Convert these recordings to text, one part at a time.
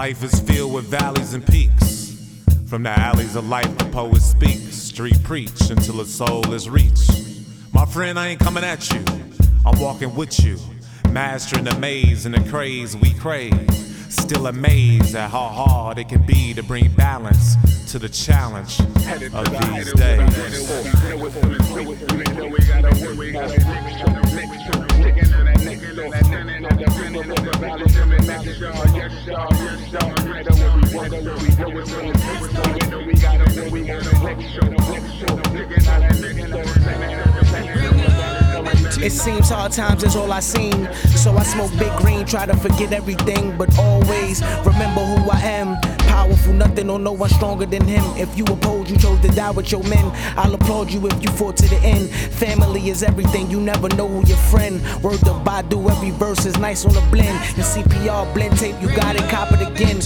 Life is filled with valleys and peaks. From the alleys of life, the poet speaks. Street preach until the soul is reached. My friend, I ain't coming at you. I'm walking with you. Mastering the maze and the craze we crave. Still amazed at how hard it can be to bring balance to the challenge of these days. It seems hard times is all I seen. So I smoke big green, try to forget everything, but always remember who I am. Powerful, nothing or no one stronger than him. If you oppose, you chose to die with your men. I'll applaud you if you fought to the end. Family is everything, you never know who your friend. Word to Badu, every verse is nice on the blend. And CPR blend tape, you got it, cop it again.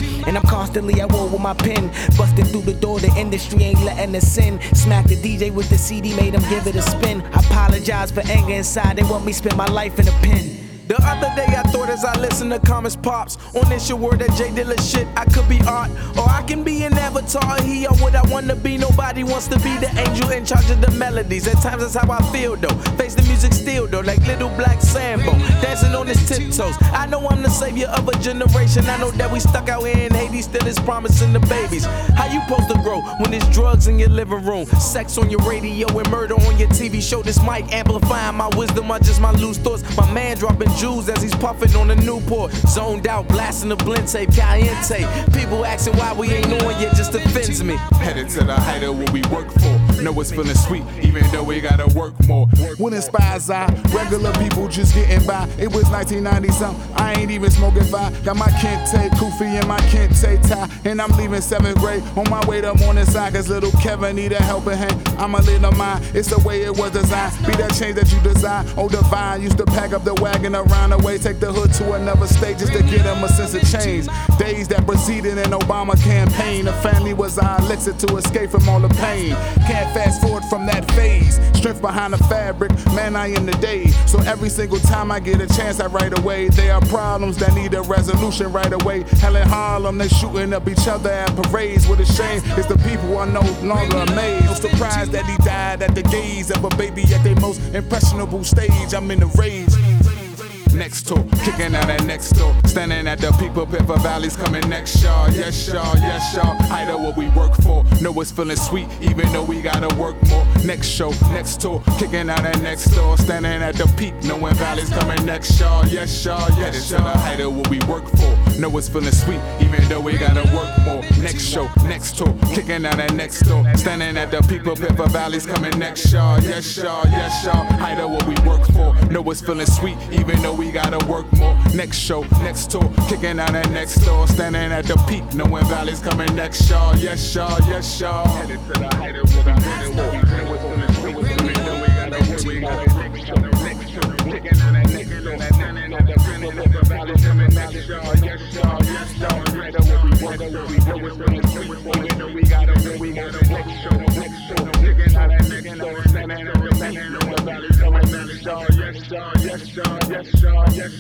Constantly at war with my pen. Busting through the door, the industry ain't letting us in. Smack the DJ with the CD, made him give it a spin. I apologize for anger inside, they want me spend my life in a pen. The other day I thought as I listened to Common's pops on this your word that J Dilla shit. I could be art or I can be an avatar. He or what I wanna be. Nobody wants to be the angel in charge of the melodies. At times that's how I feel though. Face the music still though, like little black Sambo, dancing on his tiptoes. I know I'm the savior of a generation. I know that we stuck out here in Haiti, still is promising the babies. How you supposed to grow when there's drugs in your living room, sex on your radio, and murder on your TV show? This mic amplifying my wisdom. I just my loose thoughts. My man dropping jewels as he's puffing on the Newport. Zoned out, blasting the blend tape, caliente. People asking why we ain't on yet just offends me. Headed to the height of what we work for. Know it's feeling sweet, even though we gotta work more. What inspires I? Regular people just getting by. It was 1990 something. I ain't even smoking fire. Got my Kente Kufi and my Kente tie. And I'm leaving seventh grade on my way to morning side. Cause little Kevin need a helping hand. I'm a little mind. It's the way it was designed. Be that change that you design. Oh, divine. Used to pack up the wagon around the way. Take the hood to another state just to get him a sense of change. Days that preceded an Obama campaign. The family was our elixir to escape from all the pain. Can't fast forward from that phase. Strength behind the fabric, man, I am the day. So every single time I get a chance, I write away. There are problems that need a resolution right away. Hell in Harlem, they shooting up each other at parades. What a shame is the people are no longer amazed. No surprise that he died at the gaze of a baby at their most impressionable stage. I'm in a rage next door, kicking out that next door. Standing at the peak of River Valley's coming next, y'all. Yes, y'all, yes, y'all. I know what we work for. Know it's feeling sweet, even though we gotta work more. Next show, next tour, kicking out that next door. Standing at the peak, knowing Valley's coming next, y'all. Yes, y'all, yes, y'all. I know what we work for. Know it's feeling sweet, even though we gotta work more. Next show, next tour, kicking out that next door. Standing at the peak of River Valley's coming next, y'all. Yes, y'all, yes, y'all. I know what we work for. Know it's feeling sweet, even though we gotta work more. Next show, next tour, kicking out that next door, standing at the peak, knowing Valley's coming next, y'all. Yes, y'all, yes, y'all. We gotta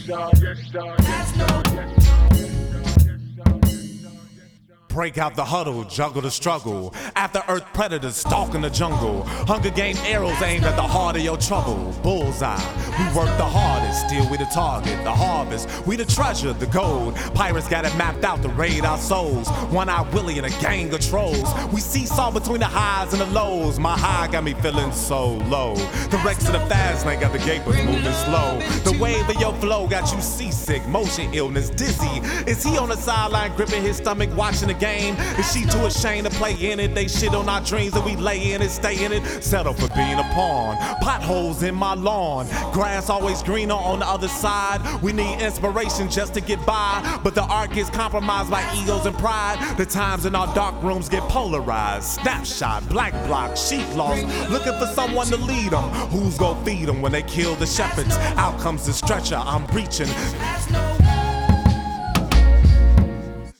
y'all, yes, Break out the huddle, juggle the struggle. After Earth predators stalking the jungle. Hunger Game arrows aimed at the heart of your trouble. Bullseye, we work the hardest, still we the target, the harvest. We the treasure, the gold. Pirates got it mapped out to raid our souls. One Eye Willie and a gang of trolls. We seesaw between the highs and the lows. My high got me feeling so low. The wrecks of the fast lane got the gapers moving slow. The wave of your flow got you seasick, motion illness, dizzy. Is he on the sideline gripping his stomach, watching the game? Is she too ashamed to play in it? They shit on our dreams and we lay in it, stay in it. Settle for being a pawn. Potholes in my lawn. Grass always greener on the other side. We need inspiration just to get by. But the art gets compromised by egos and pride. The times in our dark rooms get polarized. Snapshot, black block, sheep lost. Looking for someone to lead them. Who's gonna feed them when they kill the shepherds? Out comes the stretcher, I'm preaching.